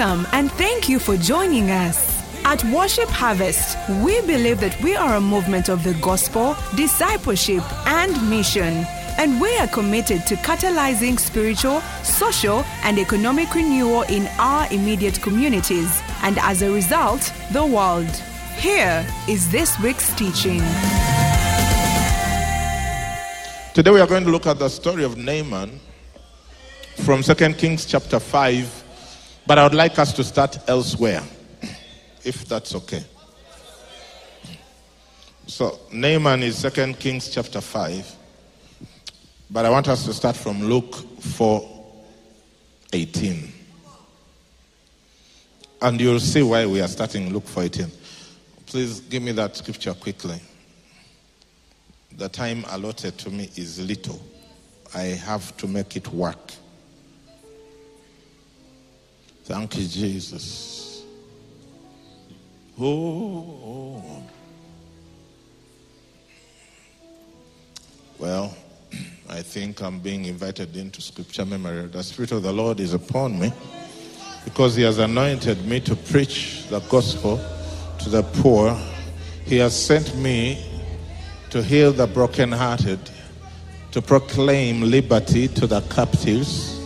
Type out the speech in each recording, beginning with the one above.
Welcome and thank you for joining us. At Worship Harvest, we believe that we are a movement of the gospel, discipleship, and mission. And we are committed to catalyzing spiritual, social, and economic renewal in our immediate communities, and as a result, the world. Here is this week's teaching. Today we are going to look at the story of Naaman from 2 Kings chapter 5, but I would like us to start elsewhere, if that's okay. So, Naaman is 2 Kings chapter 5, but I want us to start from Luke 4 18. And you'll see why we are starting Luke 4 18. Please give me that scripture quickly. The time allotted to me is little. I have to make it work. Thank you, Jesus. Oh. Well, I think I'm being invited into scripture memory. The Spirit of the Lord is upon me because He has anointed me to preach the gospel to the poor. He has sent me to heal the brokenhearted, to proclaim liberty to the captives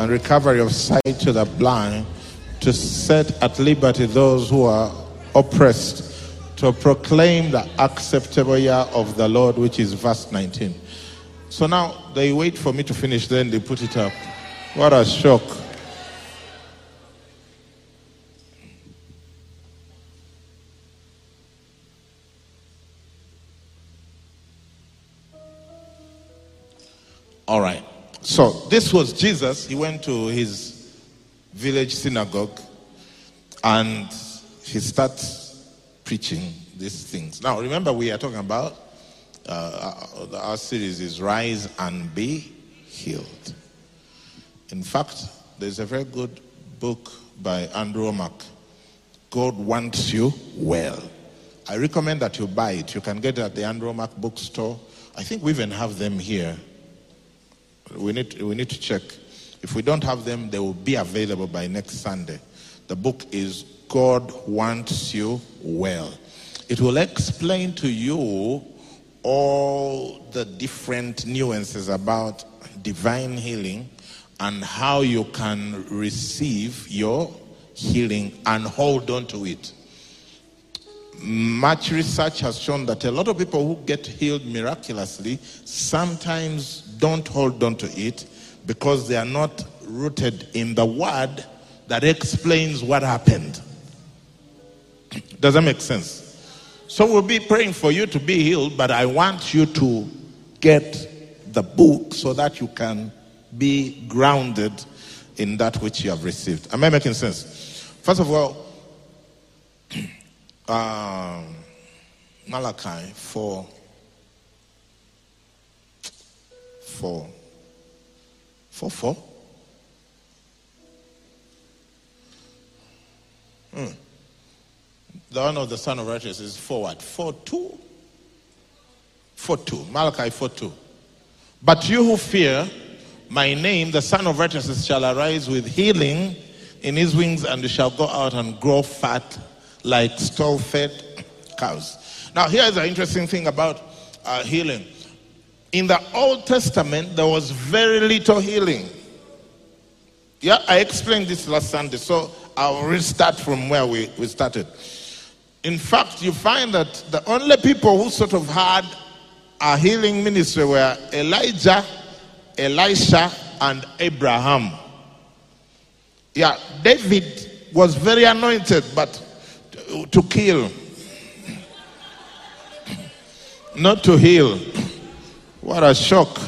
and recovery of sight to the blind, to set at liberty those who are oppressed, to proclaim the acceptable year of the Lord, which is verse 19. So now they wait for me to finish, then they put it up. What a shock. All right. So this was Jesus. He went to his village synagogue and he starts preaching these things. Now, remember, we are talking about uh, our series is Rise and Be Healed. In fact, there's a very good book by Andrew Wommack. God wants you well. I recommend that you buy it. You can get it at the Andrew Wommack bookstore. I think we even have them here. We need, we need to check. If we don't have them, they will be available by next Sunday. The book is God Wants You Well. It will explain to you all the different nuances about divine healing and how you can receive your healing and hold on to it. Much research has shown that a lot of people who get healed miraculously sometimes don't hold on to it because they are not rooted in the word that explains what happened. Does that make sense? So we'll be praying for you to be healed, but I want you to get the book so that you can be grounded in that which you have received. Am I making sense? First of all, um, Malachi 4 4 4 4 hmm. The one of the sun of righteousness is forward. 4 2. 4 2. Malachi 4 2. But you who fear my name, the sun of righteousness shall arise with healing in his wings and shall go out and grow fat like stall fed cows. Now, here's an interesting thing about uh, healing. In the Old Testament, there was very little healing. Yeah, I explained this last Sunday, so I'll restart from where we, we started. In fact, you find that the only people who sort of had a healing ministry were Elijah, Elisha, and Abraham. Yeah, David was very anointed, but to, to kill, not to heal. What a shock.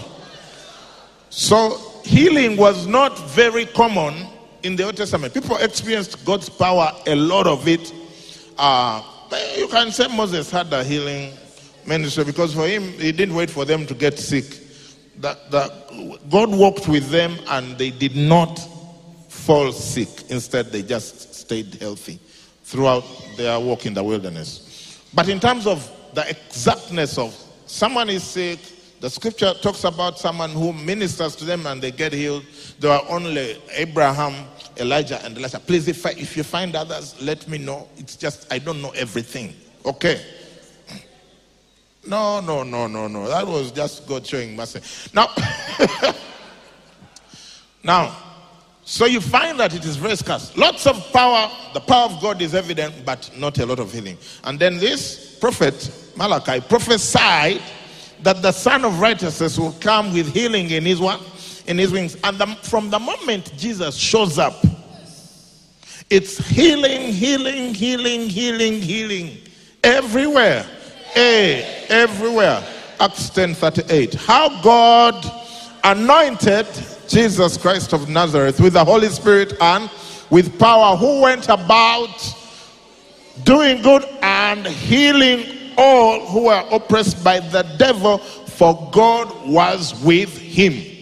So, healing was not very common in the Old Testament. People experienced God's power, a lot of it. Uh, you can say Moses had a healing ministry because for him, he didn't wait for them to get sick. That, that God walked with them and they did not fall sick. Instead, they just stayed healthy throughout their walk in the wilderness. But in terms of the exactness of someone is sick, The scripture talks about someone who ministers to them and they get healed. There are only Abraham, Elijah, and Elisha. Please, if, I, if you find others, let me know. It's just, I don't know everything. Okay? No, no, no, no, no. That was just God showing mercy. Now, now, so you find that it is very scarce. Lots of power. The power of God is evident, but not a lot of healing. And then this prophet, Malachi, prophesied that the Son of Righteousness will come with healing in his what? In his wings. And the, from the moment Jesus shows up, it's healing, healing, healing, healing, healing. Everywhere. Hey, everywhere. Acts 10 38. How God anointed Jesus Christ of Nazareth with the Holy Spirit and with power, who went about doing good and healing all who were oppressed by the devil, for God was with him.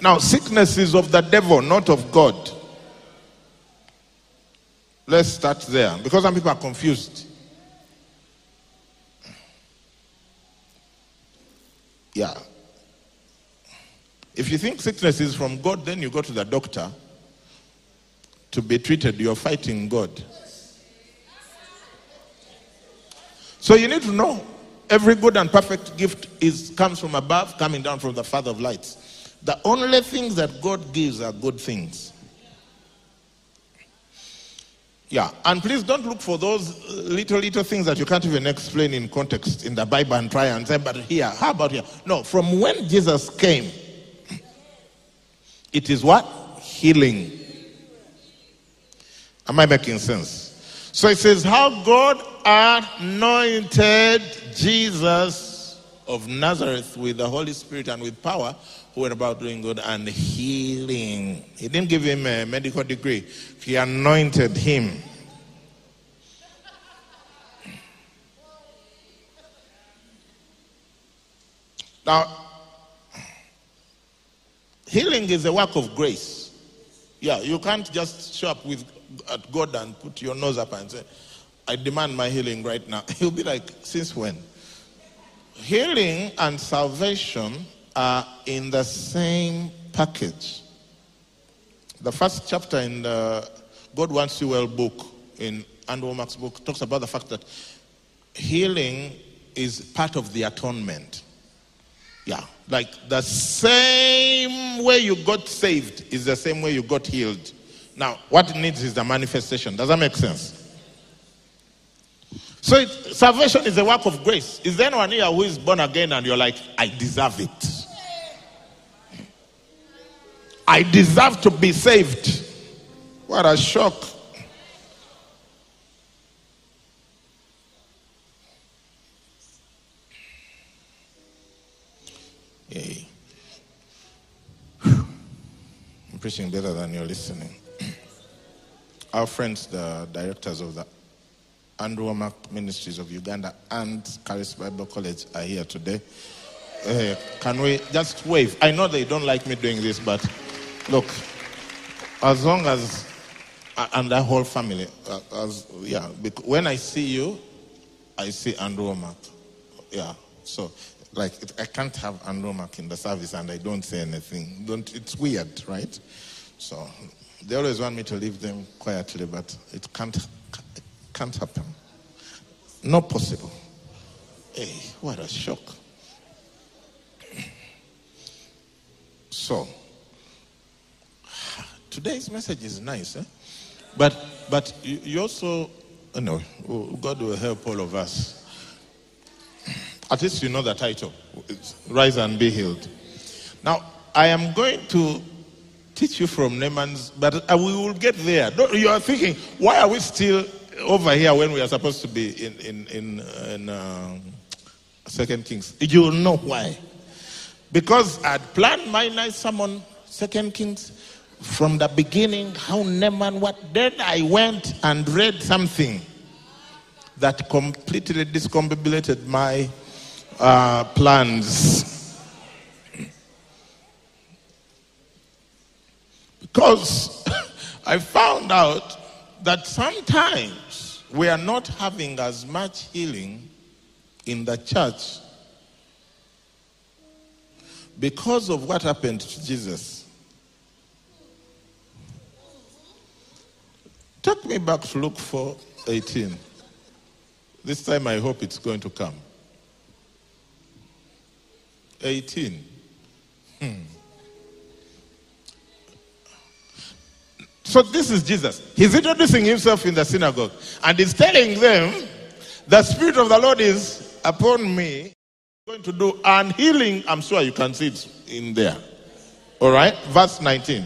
Now, sickness is of the devil, not of God. Let's start there because some people are confused. Yeah. If you think sickness is from God, then you go to the doctor to be treated. You're fighting God. So you need to know every good and perfect gift is comes from above, coming down from the Father of lights. The only things that God gives are good things. Yeah, and please don't look for those little, little things that you can't even explain in context in the Bible and try and say, but here, how about here? No, from when Jesus came, it is what? Healing. Am I making sense? So it says, how God anointed Jesus of Nazareth with the Holy Spirit and with power, who went about doing good and healing. He didn't give him a medical degree, he anointed him. Now, healing is a work of grace. Yeah, you can't just show up with at God and put your nose up and say, I demand my healing right now. He'll be like, since when? Healing and salvation are in the same package. The first chapter in the God Wants You Well book, in Andrew Wommack's book, talks about the fact that healing is part of the atonement. Yeah, like the same way you got saved is the same way you got healed. Now, what it needs is the manifestation. Does that make sense? So it, salvation is a work of grace. Is there anyone here who is born again and you're like, I deserve it? I deserve to be saved. What a shock. Hey. I'm preaching better than you're listening. Our friends, the directors of the Andrew Wommack Ministries of Uganda and Charis Bible College are here today. Uh, can we just wave? I know they don't like me doing this, but look, as long as, uh, and the whole family, uh, as, yeah, when I see you, I see Andrew Wommack. Yeah, so like it, I can't have Andrew Wommack in the service and I don't say anything. Don't, it's weird, right? So they always want me to leave them quietly, but it can't can't happen. Not possible. Hey, what a shock. So, today's message is nice, eh? But but you, also, you know, God will help all of us. At least you know the title. Rise and be healed. Now, I am going to teach you from Naaman's, but we will get there. You are thinking, why are we still over here when we are supposed to be in in in, in um, Second Kings. You will know why. Because I'd planned my night sermon, Second Kings, from the beginning. How Naaman what? Then I went and read something that completely discombobulated my uh, plans. Because I found out that sometimes we are not having as much healing in the church because of what happened to Jesus. Take me back to Luke 4 18. This time I hope it's going to come. 18. Hmm. So this is Jesus. He's introducing himself in the synagogue and he's telling them, The Spirit of the Lord is upon me. Going to do an healing. I'm sure you can see it in there. All right? Verse 19.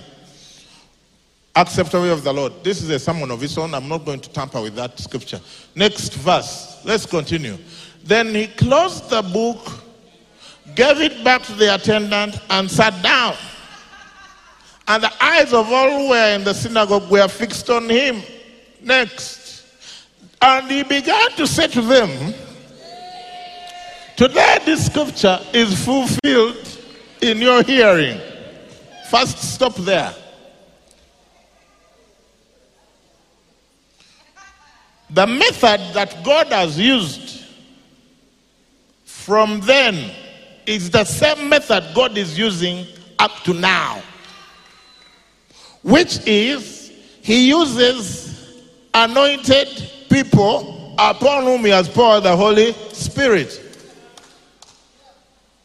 Accept the way of the Lord. This is a sermon of his own. I'm not going to tamper with that scripture. Next verse. Let's continue. Then he closed the book, gave it back to the attendant, and sat down. And the eyes of all who were in the synagogue were fixed on him. Next. And he began to say to them, Today this scripture is fulfilled in your hearing. First, stop there. The method that God has used from then is the same method God is using up to now, which is He uses anointed people upon whom He has poured the Holy Spirit.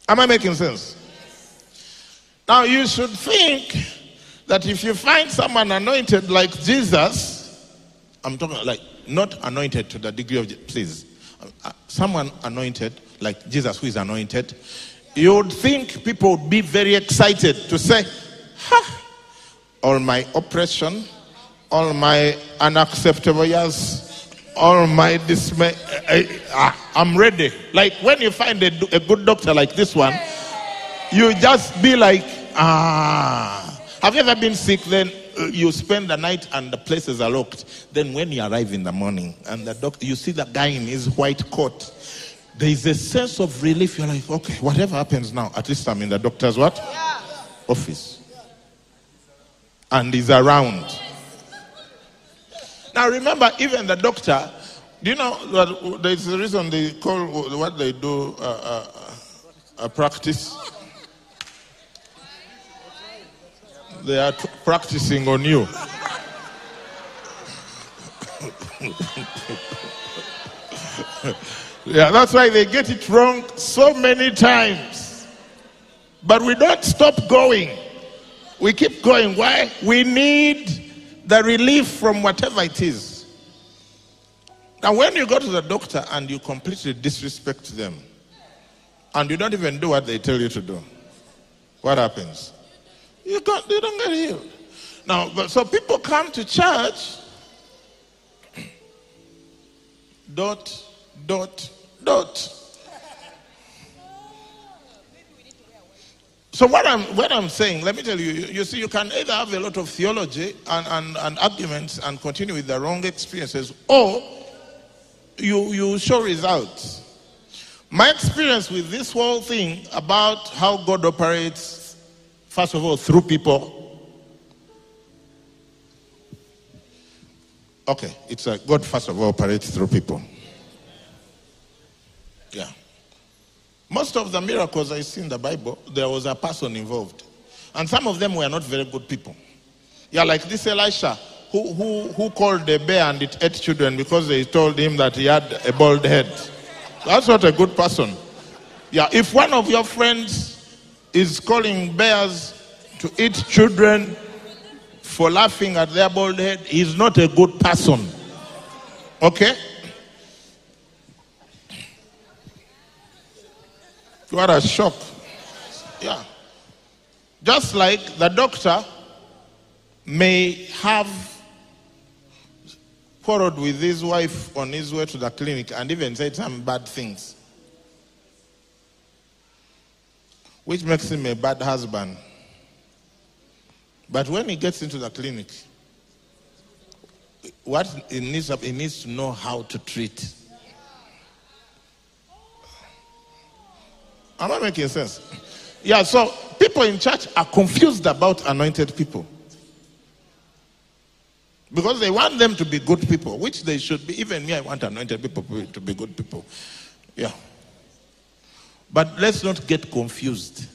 Am I making sense? Now, you should think that if you find someone anointed like Jesus, I'm talking like not anointed to the degree of, please, uh, someone anointed like Jesus who is anointed, you would think people would be very excited to say, ha, all my oppression, all my unacceptable years, all my dismay, I, am ready. Like when you find a, a good doctor like this one, you just be like, ah. Have you ever been sick then? Uh, you spend the night and the places are locked. Then when you arrive in the morning and the doctor, you see the guy in his white coat, there is a sense of relief. You're like, okay, whatever happens now, at least I'm in the doctor's what? Yeah. Office. And he's around. Now remember, even the doctor, do you know that there's a reason they call what they do uh, uh, a practice? They are t- practicing on you. yeah, that's why they get it wrong so many times. But we don't stop going. We keep going. Why? We need the relief from whatever it is. Now, when you go to the doctor and you completely disrespect them, and you don't even do what they tell you to do, what happens? You can't, they don't get healed. Now, but so people come to church. dot, dot, dot. So what I'm what I'm saying, let me tell you, you, you, see, you can either have a lot of theology and, and, and arguments and continue with the wrong experiences, or you you show results. My experience with this whole thing about how God operates First of all, through people. Okay, it's a God first of all operates through people. Yeah. Most of the miracles I see in the Bible, there was a person involved. And some of them were not very good people. Yeah, like this Elisha, who, who, who called the bear and it ate children because they told him that he had a bald head. That's not a good person. Yeah, if one of your friends is calling bears to eat children for laughing at their bald head, he's not a good person. Okay? What a shock. Yeah. Just like the doctor may have quarreled with his wife on his way to the clinic and even said some bad things. which makes him a bad husband. But when he gets into the clinic, what he needs, he needs to know how to treat. Am I making sense? Yeah, so people in church are confused about anointed people. Because they want them to be good people, which they should be. Even me, I want anointed people to be good people. Yeah. But let's not get confused.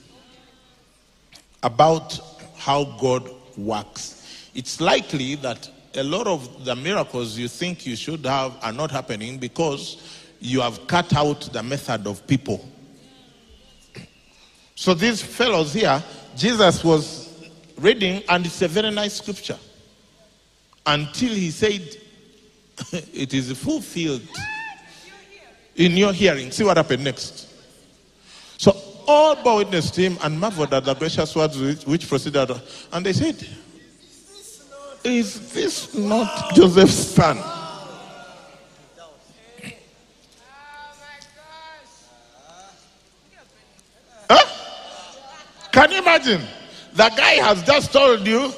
about how God works. It's likely that a lot of the miracles you think you should have are not happening because you have cut out the method of people. So these fellows here, Jesus was reading, and it's a very nice scripture. Until he said, It is fulfilled in your hearing. See what happened next. So all bore witness to him and marveled at the gracious words which, which proceeded. And they said, Is this not Joseph's son? Can you imagine? The guy has just told you,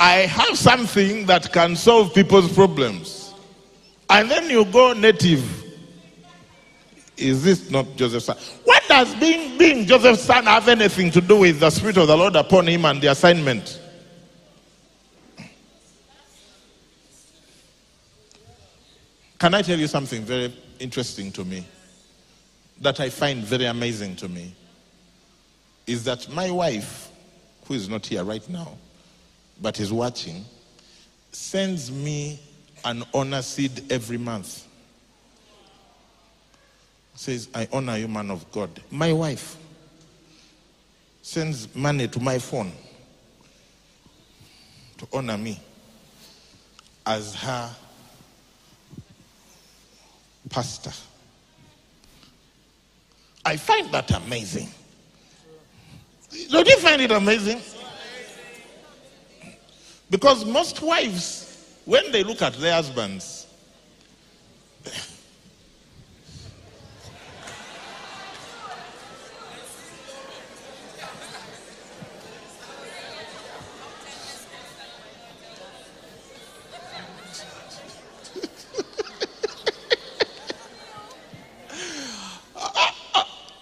I have something that can solve people's problems. And then you go native. Is this not Joseph's son? What does being, being Joseph's son have anything to do with the Spirit of the Lord upon him and the assignment? Can I tell you something very interesting to me that I find very amazing to me? Is that my wife, who is not here right now, but is watching, sends me an honor seed every month. Says, I honor you, man of God. My wife sends money to my phone to honor me as her pastor. I find that amazing. Don't you find it amazing? Because most wives, when they look at their husbands,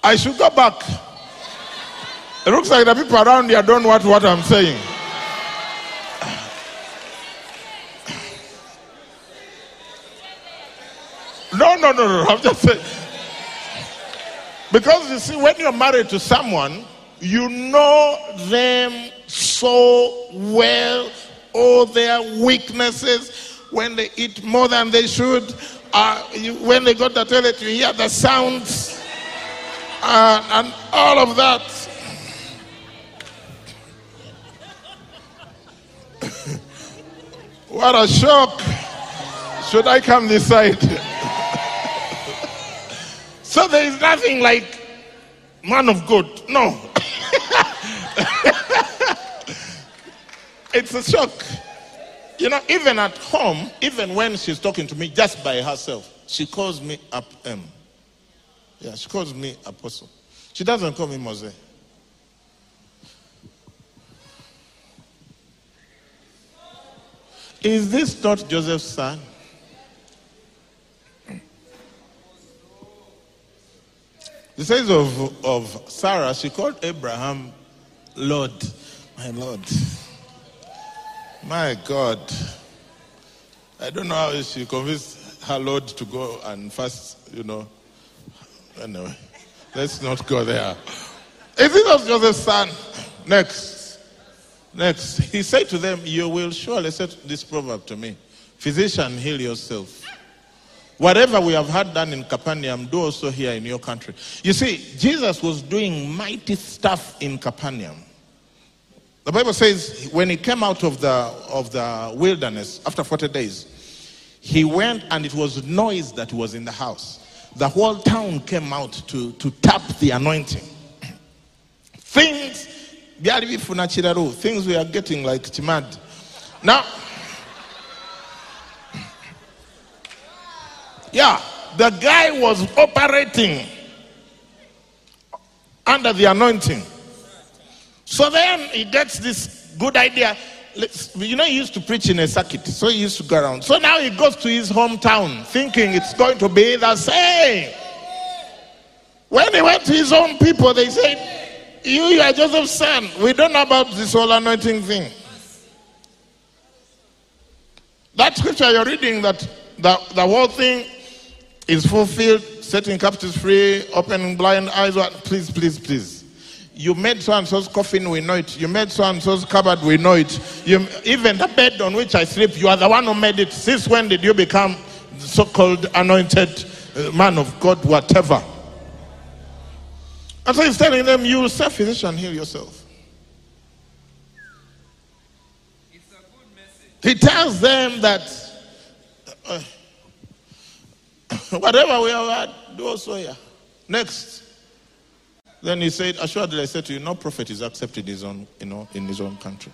I should go back. It looks like the people around here don't want what I'm saying. No, no, no, no. I'm just saying. Because you see, when you're married to someone, you know them so well, all their weaknesses, when they eat more than they should, uh, you, when they go to the toilet, you hear the sounds, uh, and all of that. What a shock! Should I come this side? So there is nothing like man of God. No. it's a shock. You know, even at home, even when she's talking to me just by herself, she calls me up M. Yeah, she calls me apostle. She doesn't call me Mose. Is this not Joseph's son? It says of, of Sarah, she called Abraham Lord, my Lord. My God. I don't know how she convinced her Lord to go and fast, you know. Anyway, let's not go there. Is it not Joseph's son? Next. Next. He said to them, You will surely say this proverb to me Physician, heal yourself. Whatever we have had done in Capernaum, do also here in your country. You see, Jesus was doing mighty stuff in Capernaum. The Bible says when he came out of the, of the wilderness after 40 days, he went and it was noise that was in the house. The whole town came out to, to tap the anointing. Things, things we are getting like Timad. Now, Yeah, the guy was operating under the anointing. So then he gets this good idea. Let's, you know, he used to preach in a circuit, so he used to go around. So now he goes to his hometown thinking it's going to be the same. When he went to his own people, they said, You, you are Joseph's son. We don't know about this whole anointing thing. That scripture you're reading, that the, the whole thing is fulfilled, setting captives free, opening blind eyes. What please, please, please. You made so and so's coffin, we know it. You made so and so's cupboard, we know it. You, even the bed on which I sleep, you are the one who made it. Since when did you become so called anointed uh, man of God, whatever? And so he's telling them, You self physician, heal yourself. He tells them that uh, whatever we have had, do also here. Next. Then he said, Assuredly, I said to you, no prophet is accepted in his own, you know, in his own country.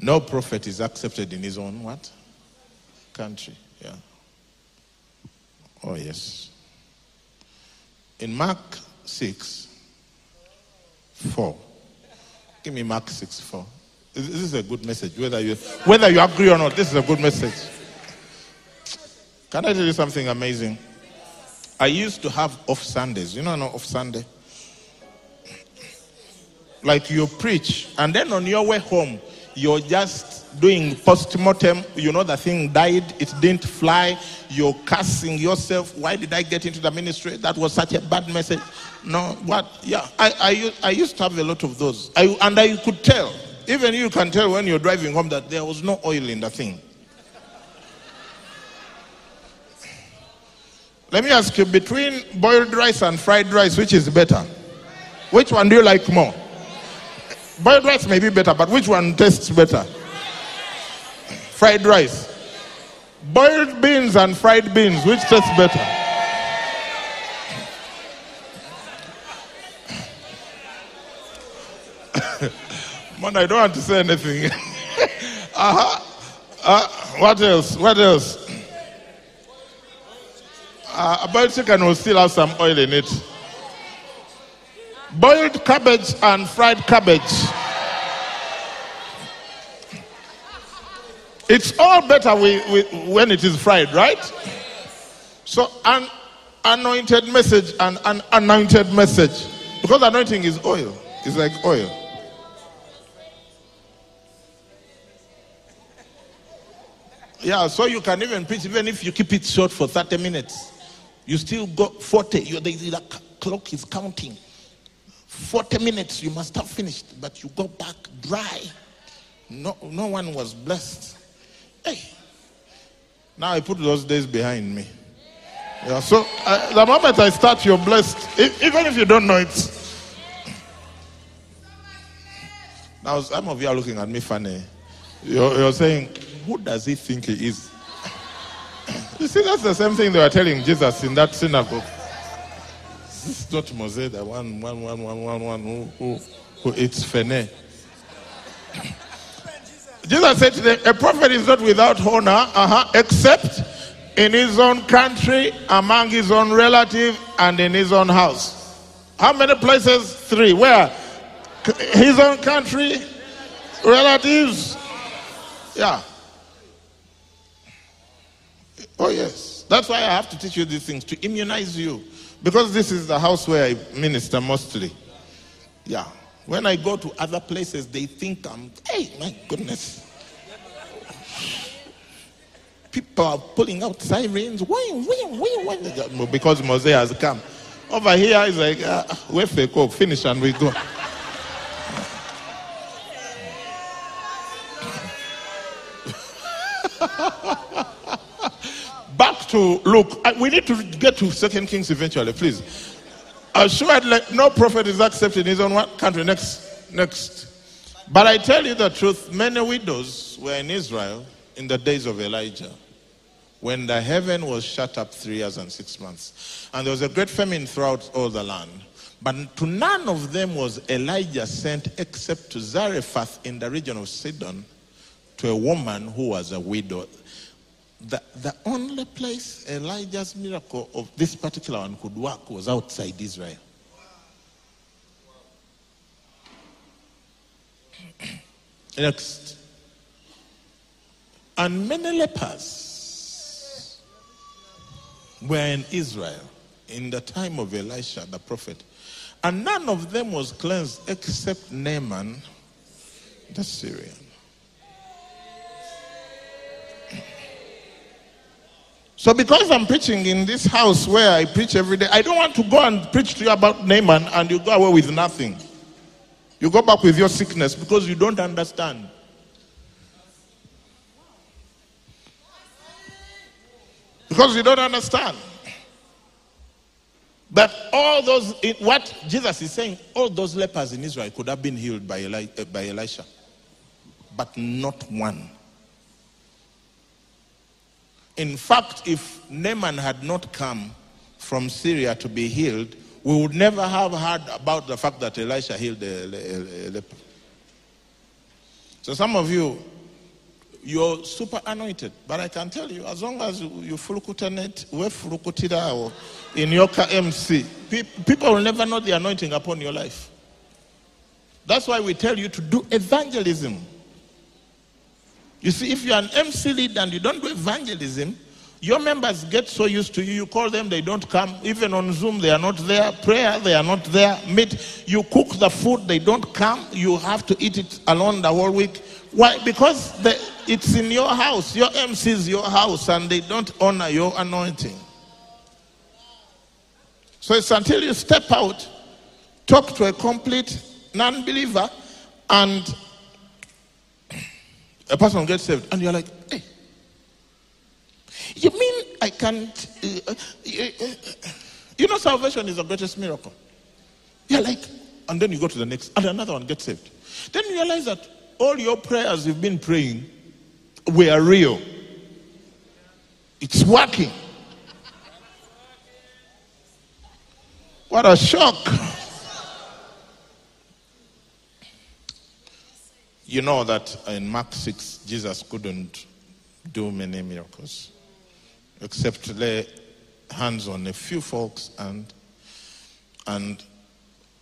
No prophet is accepted in his own what? Country. Oh, yes. In Mark 6, 4. Give me Mark 6, 4. This is a good message. Whether you, whether you agree or not, this is a good message. Can I tell you something amazing? I used to have off Sundays. You know, no off Sunday? Like you preach, and then on your way home, you're just doing post-mortem. You know the thing died, it didn't fly. You're cursing yourself. Why did I get into the ministry? That was such a bad message. No, what? Yeah, I, I, I used to have a lot of those. I, and I could tell. Even you can tell when you're driving home that there was no oil in the thing. Let me ask you between boiled rice and fried rice, which is better? Which one do you like more? Boiled rice may be better, but which one tastes better? Fried rice. Boiled beans and fried beans, which tastes better? Man, I don't want to say anything. uh-huh. Uh, what else? What else? Uh, a boiled chicken will still have some oil in it. Boiled cabbage and fried cabbage. It's all better when it is fried, right? So, an anointed message and an anointed message. Because anointing is oil, it's like oil. Yeah, so you can even preach even if you keep it short for 30 minutes. You still got 40. You, the, the clock is counting. 40 minutes, you must have finished, but you go back dry. No, no one was blessed. Hey, now I put those days behind me. Yeah, so uh, the moment I start, you're blessed, if, even if you don't know it. Now, some of you are looking at me funny. You're, you're saying, Who does he think he is? you see, that's the same thing they were telling Jesus in that synagogue. This is not Moses, the one, one, one, one, one, one who, who, who eats fene. Jesus said to them, A prophet is not without honor, uh-huh, except in his own country, among his own relative, and in his own house. How many places? Three. Where? His own country, relatives. Yeah. Oh, yes. That's why I have to teach you these things to immunize you. Because this is the house where I minister mostly. Yeah. When I go to other places, they think I'm, hey, my goodness. People are pulling out sirens. Wing, wing, wing. Because Moses has come. Over here, it's like, uh, we're fake, finish and we go. Back to Luke. We need to get to Second Kings eventually, please. Assuredly, no prophet is accepted in his own country. Next, next. But I tell you the truth, many widows were in Israel in the days of Elijah when the heaven was shut up three years and six months. And there was a great famine throughout all the land. But to none of them was Elijah sent except to Zarephath in the region of Sidon to a woman who was a widow. The, the only place Elijah's miracle of this particular one could work was outside Israel. Next. And many lepers were in Israel in the time of Elisha the prophet. And none of them was cleansed except Naaman the Syrian. So, because I'm preaching in this house where I preach every day, I don't want to go and preach to you about Naaman and you go away with nothing. You go back with your sickness because you don't understand. Because you don't understand. But all those, what Jesus is saying, all those lepers in Israel could have been healed by, uh, by Elisha, but not one. In fact, if Naaman had not come from Syria to be healed, we would never have heard about the fact that Elisha healed a leper. So some of you, you're super anointed. But I can tell you, as long as you fulukutanet, we fulukutira in your MC, people will never know the anointing upon your life. That's why we tell you to do evangelism. You see, if you're an MC lead and you don't do evangelism, your members get so used to you, you call them, they don't come. Even on Zoom, they are not there. Prayer, they are not there. Meet, you cook the food, they don't come. You have to eat it alone the whole week. Why? Because the, it's in your house. Your MC is your house, and they don't honor your anointing. So it's until you step out, talk to a complete non believer, and a person gets saved, and you're like, hey, you mean I can't? Uh, uh, uh, you know, salvation is the greatest miracle. You're like, and then you go to the next, and another one gets saved. Then you realize that all your prayers you've been praying were real. It's working. What a shock. You know that in Mark 6, Jesus couldn't do many miracles except lay hands on a few folks and and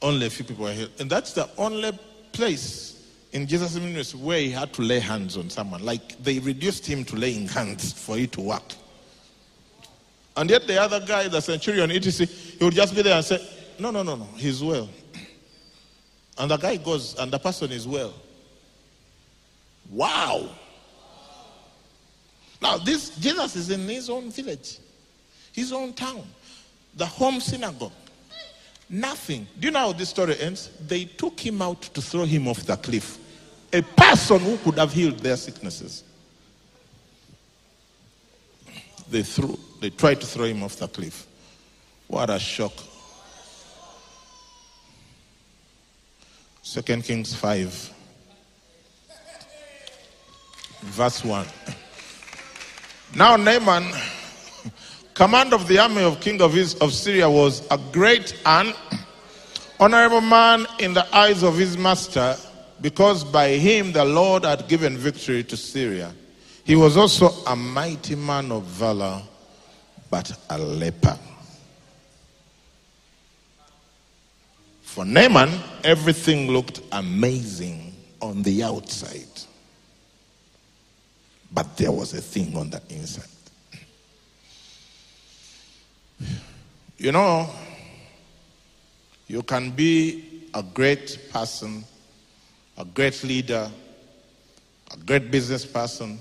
only a few people were healed. And that's the only place in Jesus' ministry where he had to lay hands on someone. Like they reduced him to laying hands for it to work. And yet the other guy, the centurion, etc., he would just be there and say, No, no, no, no, he's well. And the guy goes, and the person is well. Wow. Now, this Jesus is in his own village, his own town, the home synagogue. Nothing. Do you know how this story ends? They took him out to throw him off the cliff. A person who could have healed their sicknesses. They threw, they tried to throw him off the cliff. What a shock. Second Kings 5 verse 1. Now Naaman, command of the army of king of, his, of Syria, was a great and honorable man in the eyes of his master, because by him the Lord had given victory to Syria. He was also a mighty man of valor, but a leper. For Naaman, everything looked amazing on the outside. But there was a thing on the inside. You know, you can be a great person, a great leader, a great business person,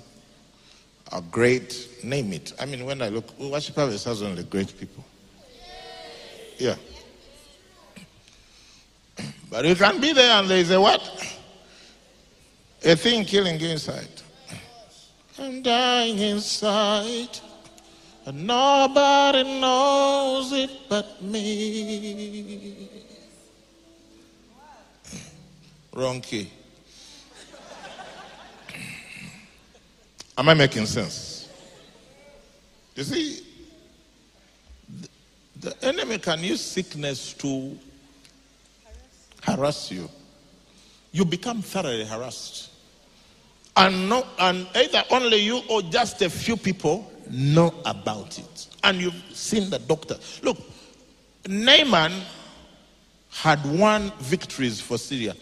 a great, name it. I mean, when I look, worship service has only great people. Yeah. But you can be there and there is a what? A thing killing you inside. I'm dying inside, and nobody knows it but me. Wrong key. Am I making sense? You see, the enemy can use sickness to harass you. You become thoroughly harassed. And, no, and either only you or just a few people know about it. And you've seen the doctor. Look, Naaman had won victories for Syria.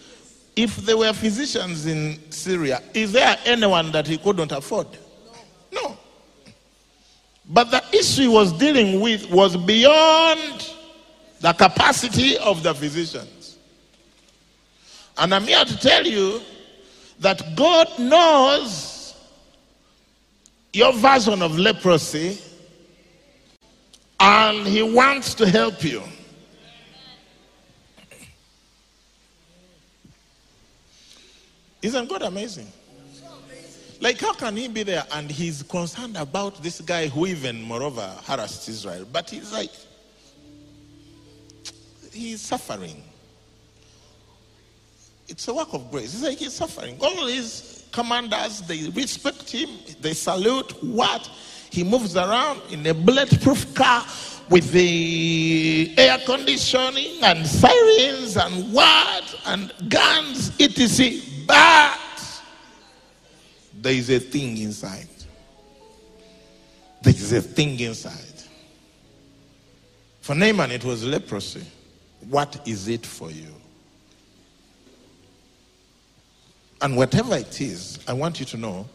If there were physicians in Syria, is there anyone that he couldn't afford? No. But the issue he was dealing with was beyond the capacity of the physicians. And I'm here to tell you that God knows your version of leprosy And he wants to help you. Isn't God amazing? Like, how can he be there and he's concerned about this guy who, even moreover, harassed Israel? But he's like, he's suffering. It's a work of grace. It's like he's suffering. All his commanders, they respect him, they salute what? He moves around in a bulletproof car with the air conditioning and sirens and what? And guns, etc. But there is a thing inside. There is a thing inside. For Naaman, it was leprosy. What is it for you? And whatever it is, I want you to know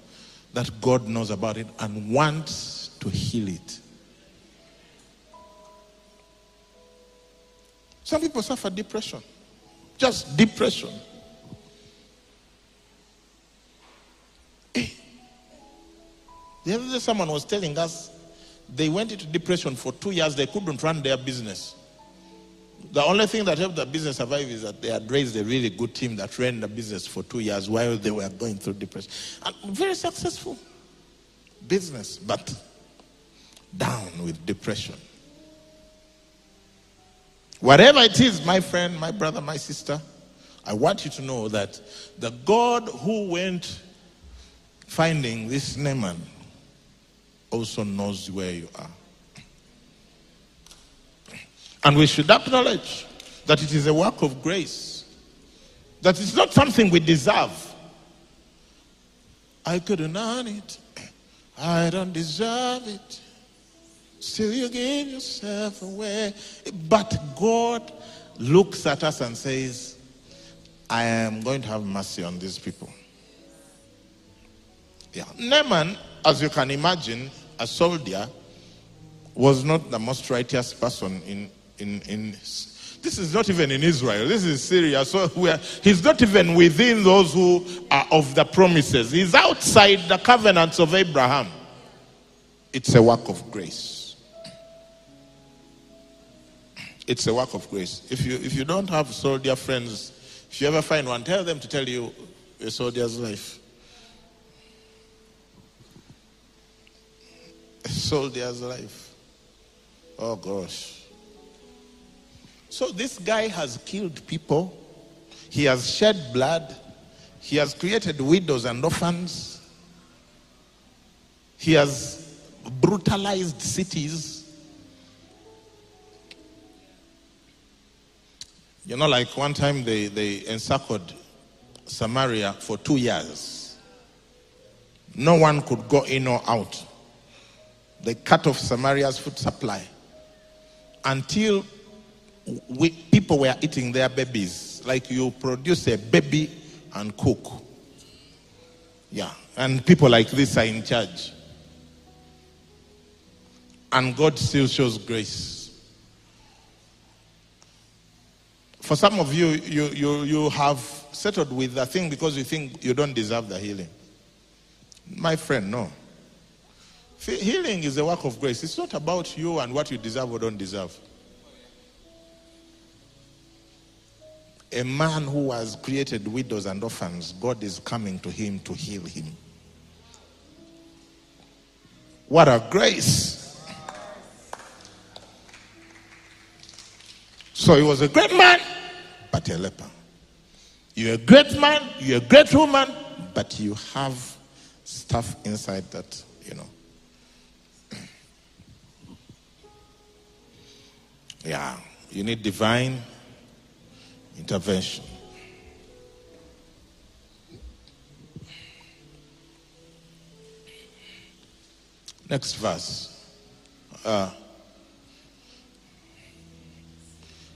that God knows about it and wants to heal it. Some people suffer depression, just depression. Eh. The other day, someone was telling us they went into depression for two years, they couldn't run their business. The only thing that helped the business survive is that they had raised a really good team that ran the business for two years while they were going through depression. And very successful business, but down with depression. Whatever it is, my friend, my brother, my sister, I want you to know that the God who went finding this Naaman also knows where you are. And we should acknowledge that it is a work of grace, that it's not something we deserve. I couldn't earn it, I don't deserve it. Still, you give yourself away. But God looks at us and says, I am going to have mercy on these people. Yeah. Naaman, as you can imagine, a soldier was not the most righteous person in, in, in this is not even in Israel. This is Syria. So he's not even within those who are of the promises. He's outside the covenants of Abraham. It's a work of grace. It's a work of grace. If you if you don't have soldier friends, if you ever find one, tell them to tell you a soldier's life. A soldier's life. Oh gosh. So this guy has killed people. He has shed blood. He has created widows and orphans. He has brutalized cities. You know, like one time they, they encircled Samaria for two years. No one could go in or out. They cut off Samaria's food supply until we, people were eating their babies. Like you produce a baby and cook. Yeah. And people like this are in charge. And God still shows grace. For some of you, you, you, you have settled with the thing because you think you don't deserve the healing. My friend, no. Healing is a work of grace. It's not about you and what you deserve or don't deserve. A man who has created widows and orphans, God is coming to him to heal him. What a grace! So he was a great man, but a leper. You're a great man, you're a great woman, but you have stuff inside that, you know. Yeah, you need divine intervention. Next verse. Uh,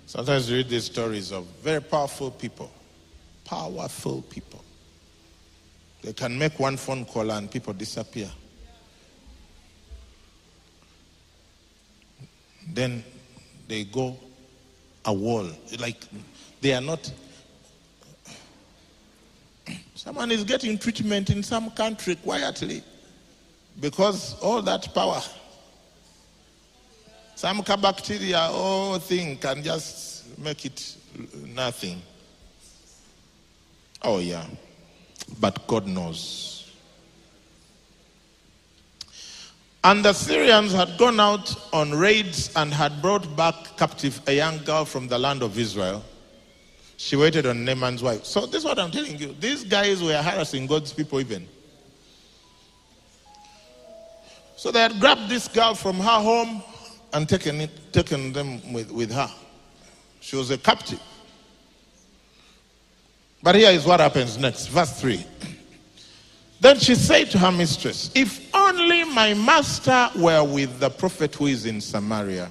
sometimes you read these stories of very powerful people. Powerful people. They can make one phone call and people disappear. Then they go a wall. Like they are not. Someone is getting treatment in some country quietly because all that power. some bacteria or thing can just make it nothing. Oh, yeah. But God knows. And the Syrians had gone out on raids and had brought back captive a young girl from the land of Israel. She waited on Naaman's wife. So, this is what I'm telling you. These guys were harassing God's people, even. So, they had grabbed this girl from her home and taken, it, taken them with, with her. She was a captive. But here is what happens next. Verse 3. Then she said to her mistress, If only my master were with the prophet who is in Samaria,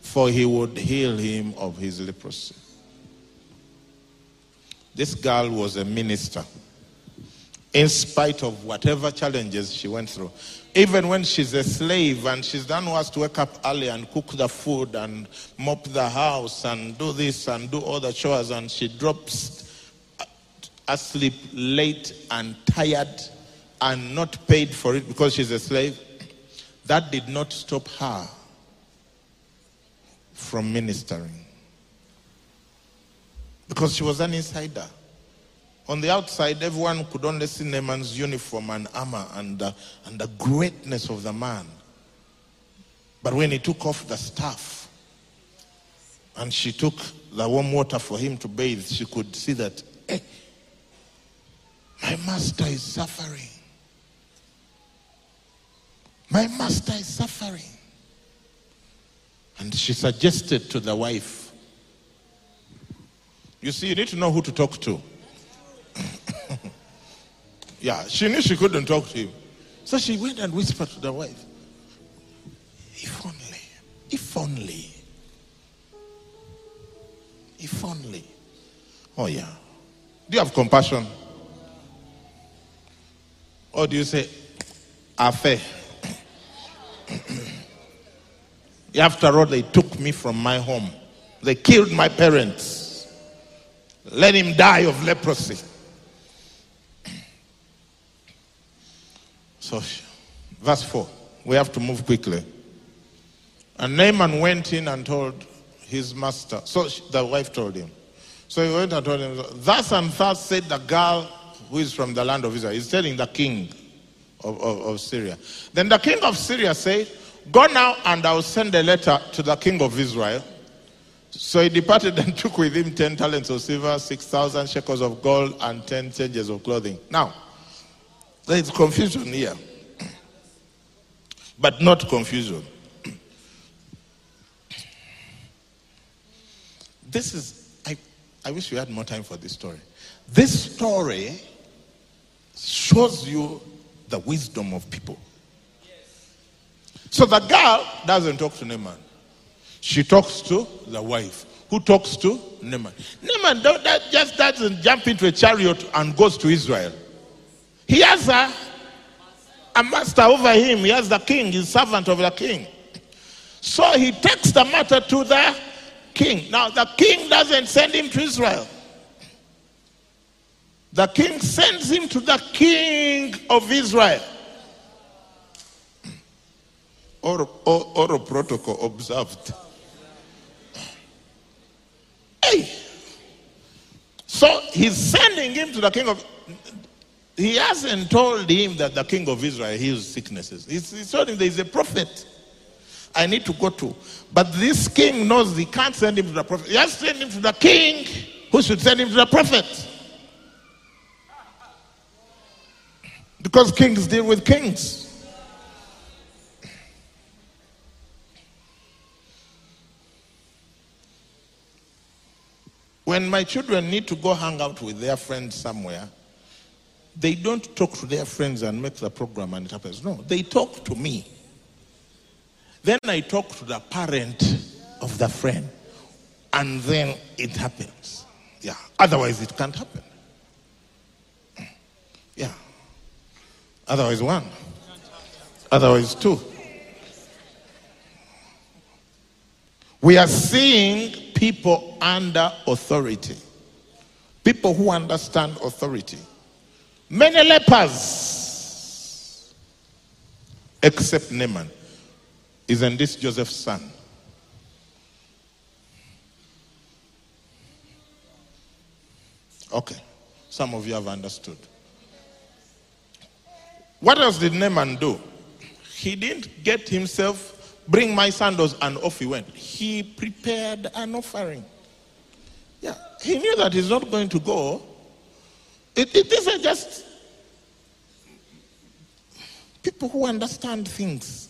for he would heal him of his leprosy. This girl was a minister, in spite of whatever challenges she went through. Even when she's a slave and she's done was to wake up early and cook the food and mop the house and do this and do all the chores, and she drops asleep late and tired and not paid for it because she's a slave, that did not stop her from ministering. Because she was an insider. On the outside, everyone could only see Naaman's uniform and armor and the, and the greatness of the man. But when he took off the staff and she took the warm water for him to bathe, she could see that, hey, my master is suffering. My master is suffering. And she suggested to the wife, You see, you need to know who to talk to. yeah, she knew she couldn't talk to him. So she went and whispered to the wife, If only, if only, if only. Oh, yeah. Do you have compassion? Or do you say, Affair? After all, they took me from my home. They killed my parents. Let him die of leprosy. So, verse 4. We have to move quickly. And Naaman went in and told his master. So the wife told him. So he went and told him, Thus and thus said the girl who is from the land of Israel. He's telling the king of, of, of Syria. Then the king of Syria said, Go now and I'll send a letter to the king of Israel. So he departed and took with him 10 talents of silver, 6,000 shekels of gold, and 10 changes of clothing. Now, there is confusion here, but not confusion. This is, I, I wish we had more time for this story. This story shows you the wisdom of people. So the girl doesn't talk to Naaman. She talks to the wife, who talks to Naaman. Naaman that just doesn't jump into a chariot and goes to Israel. He has a, a master over him. He has the king, he's servant of the king. So he takes the matter to the king. Now, the king doesn't send him to Israel. The king sends him to the king of Israel. Or, or, or protocol observed. Hey! So he's sending him to the king of. He hasn't told him that the king of Israel heals sicknesses. He's, he's told him there is a prophet I need to go to. But this king knows he can't send him to the prophet. He has to send him to the king who should send him to the prophet. Because kings deal with kings. When my children need to go hang out with their friends somewhere, they don't talk to their friends and make the program and it happens. No, they talk to me. Then I talk to the parent of the friend, and then it happens. Yeah, otherwise it can't happen. Yeah. Otherwise, one. Otherwise, two. We are seeing people under authority, people who understand authority. Many lepers, except Naaman. Isn't this Joseph's son? Okay. Some of you have understood. What else did Naaman do? He didn't get himself bring my sandals, and off he went. He prepared an offering. Yeah, he knew that he's not going to go. It, it isn't just people who understand things.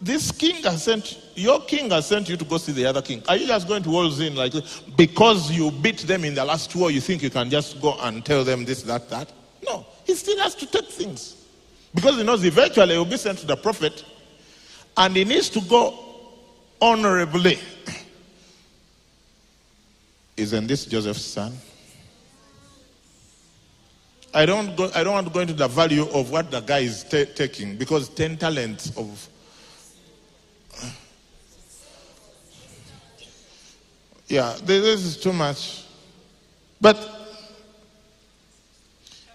This king has sent, your king has sent you to go see the other king. Are you just going to walls in like, because you beat them in the last war, you think you can just go and tell them this, that, that? No, he still has to take things. Because he knows eventually he will be sent to the prophet and he needs to go honorably. Isn't this Joseph's son? I don't, go, I don't want to go into the value of what the guy is t- taking because 10 talents of. Yeah, this is too much. But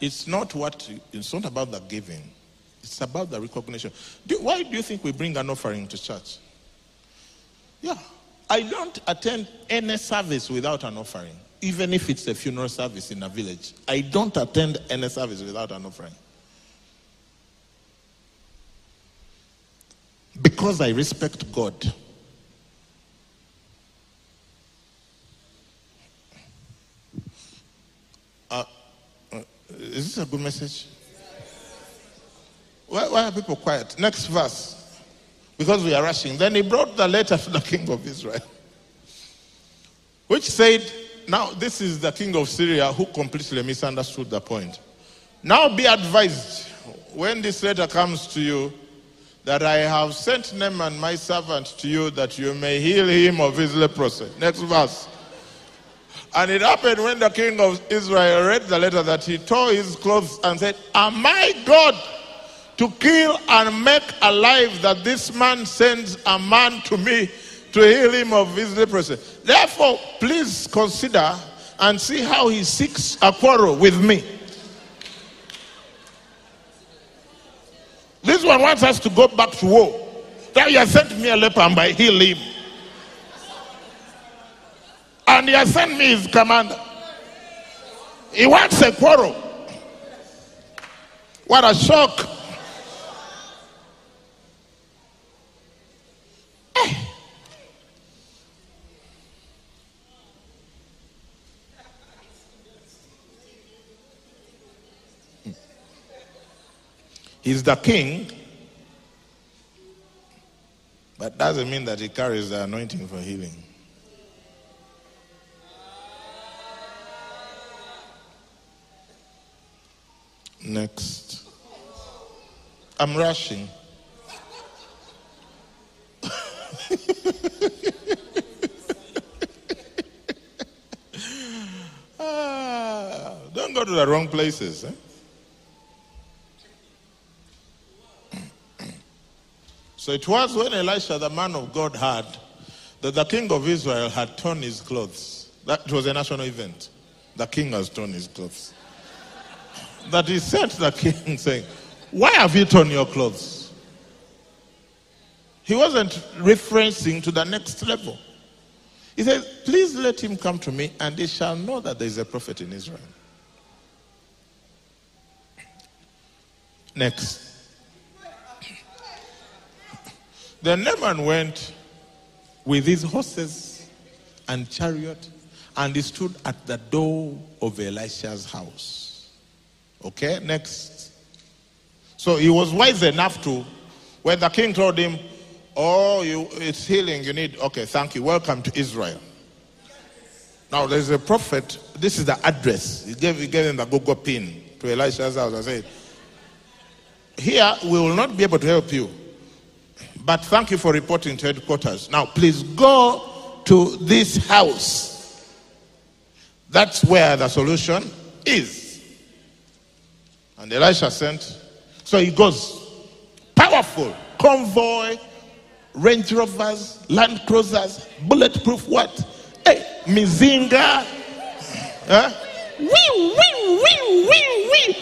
it's not what, it's not about the giving, it's about the recognition. Do, why do you think we bring an offering to church? Yeah. I don't attend any service without an offering, even if it's a funeral service in a village. I don't attend any service without an offering. Because I respect God. Uh, uh, is this a good message? Why, why are people quiet? Next verse because we are rushing. Then he brought the letter to the king of Israel, which said, Now, this is the king of Syria who completely misunderstood the point. Now be advised when this letter comes to you that I have sent Naaman my servant to you that you may heal him of his leprosy. Next verse. And it happened when the king of Israel read the letter that he tore his clothes and said, Am I God? To kill and make alive that this man sends a man to me to heal him of his leprosy. Therefore, please consider and see how he seeks a quarrel with me. This one wants us to go back to war. Now you have sent me a leper and I heal him. And he has sent me his commander. He wants a quarrel. What a shock. He's the king, but doesn't mean that he carries the anointing for healing. Next. I'm rushing. ah, don't go to the wrong places. Eh? So it was when Elisha, the man of God, heard that the king of Israel had torn his clothes. That was a national event. The king has torn his clothes. That he sent the king saying, Why have you torn your clothes? He wasn't referencing to the next level. He said, Please let him come to me, and he shall know that there is a prophet in Israel. Next. Then Naaman went with his horses and chariot, and he stood at the door of Elisha's house. Okay, next. So he was wise enough to, when the king told him, Oh, you, it's healing you need, okay, thank you, welcome to Israel. Now there's a prophet, this is the address. He gave, he gave him the Google pin to Elisha's house and said, Here we will not be able to help you but thank you for reporting to headquarters. Now, please go to this house. That's where the solution is. And Elisha sent. So he goes. Powerful convoy, Range Rovers, Land Cruisers, bulletproof what? Hey, Mizinga. Huh? Wee, wee, wee, wee.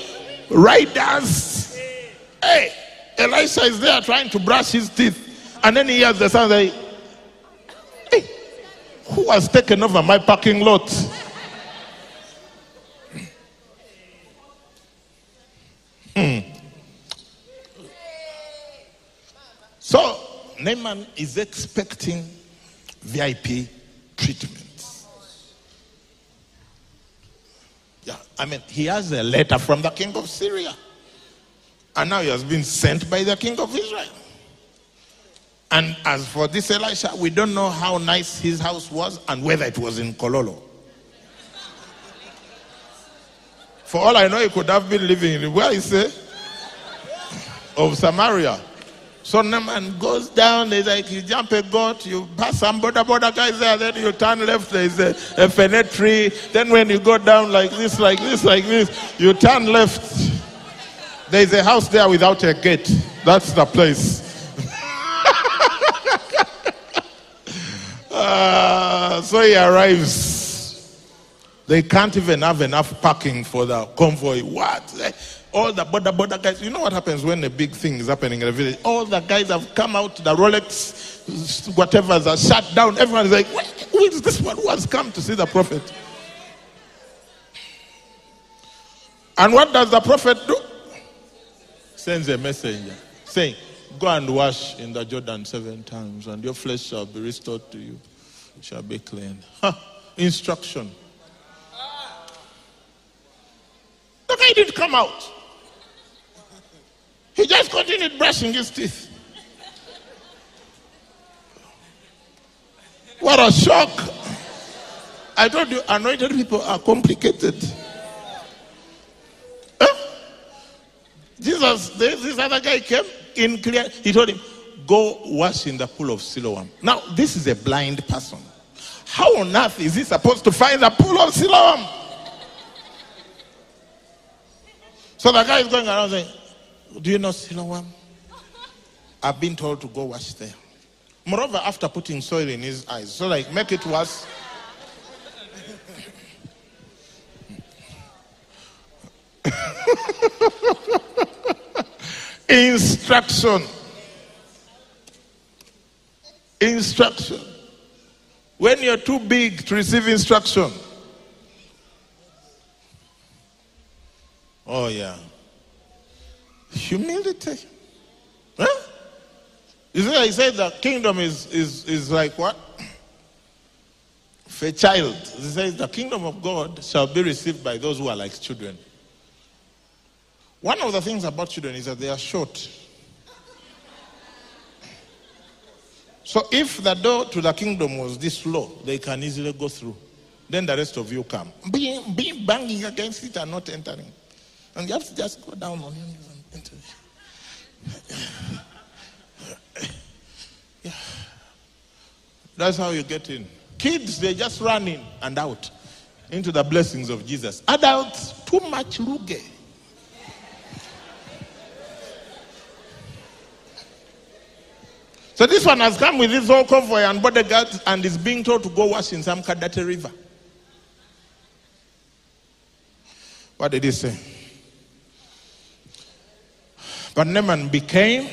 Riders. Hey. Elisha is there trying to brush his teeth, and then he has the son say, hey, who has taken over my parking lot? Hmm. So Naaman is expecting VIP treatment. Yeah, I mean, he has a letter from the king of Syria. And now he has been sent by the king of Israel. And as for this Elisha, we don't know how nice his house was and whether it was in Kololo. For all I know, he could have been living in where is it? Of Samaria. So Naaman goes down, there's like you jump a goat, you pass some boda boda guys there, then you turn left, there's a, a fennet tree. Then when you go down like this, like this, like this, you turn left. There's a house there without a gate. That's the place. Uh, so he arrives. They can't even have enough parking for the convoy. What? All the boda boda guys. You know what happens when a big thing is happening in a village? All the guys have come out. The Rolex, whatever's are shut down. Everyone's like, who is this one who has come to see the prophet? And what does the prophet do? Sends a messenger saying, Go and wash in the Jordan seven times, and your flesh shall be restored to you, shall be clean. Huh. Instruction. The guy didn't come out. He just continued brushing his teeth. What a shock. I told you, anointed people are complicated. Jesus, this, this other guy came in clear. He told him, Go wash in the pool of Siloam. Now, this is a blind person. How on earth is he supposed to find the pool of Siloam? So the guy is going around saying, Do you know Siloam? I've been told to go wash there. Moreover, after putting soil in his eyes, so like make it worse. Instruction. Instruction. When you're too big to receive instruction. Oh, yeah. Humility. Huh? You see, I said the kingdom is, is, is like what? For a child. He says the kingdom of God shall be received by those who are like children. One of the things about children is that they are short. So if the door to the kingdom was this low, they can easily go through. Then the rest of you come. Being, being banging against it and not entering. And you have to just go down on your knees and enter. Yeah. That's how you get in. Kids, they just run in and out into the blessings of Jesus. Adults, too much ruge. So this one has come with his whole convoy and bodyguards and is being told to go wash in some Kadate river. What did he say? But Naaman became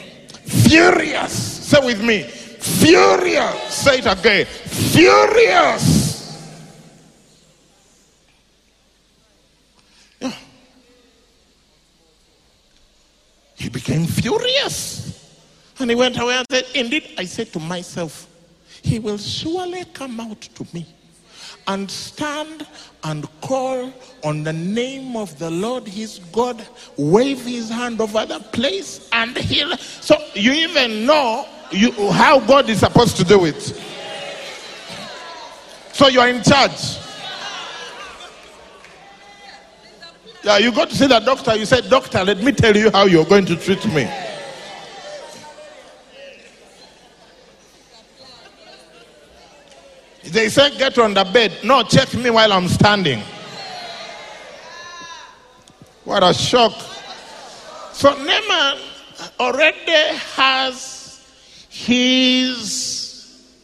furious. Say with me, furious. Say it again, furious. Yeah. He became furious. And he went away and said, Indeed, I said to myself, He will surely come out to me and stand and call on the name of the Lord his God, wave his hand over the place and heal. So you even know you, how God is supposed to do it. So you are in charge. Yeah, you go to see the doctor. You say, Doctor, let me tell you how you're going to treat me. They said, Get on the bed. No, check me while I'm standing. What a shock. So Naaman already has his.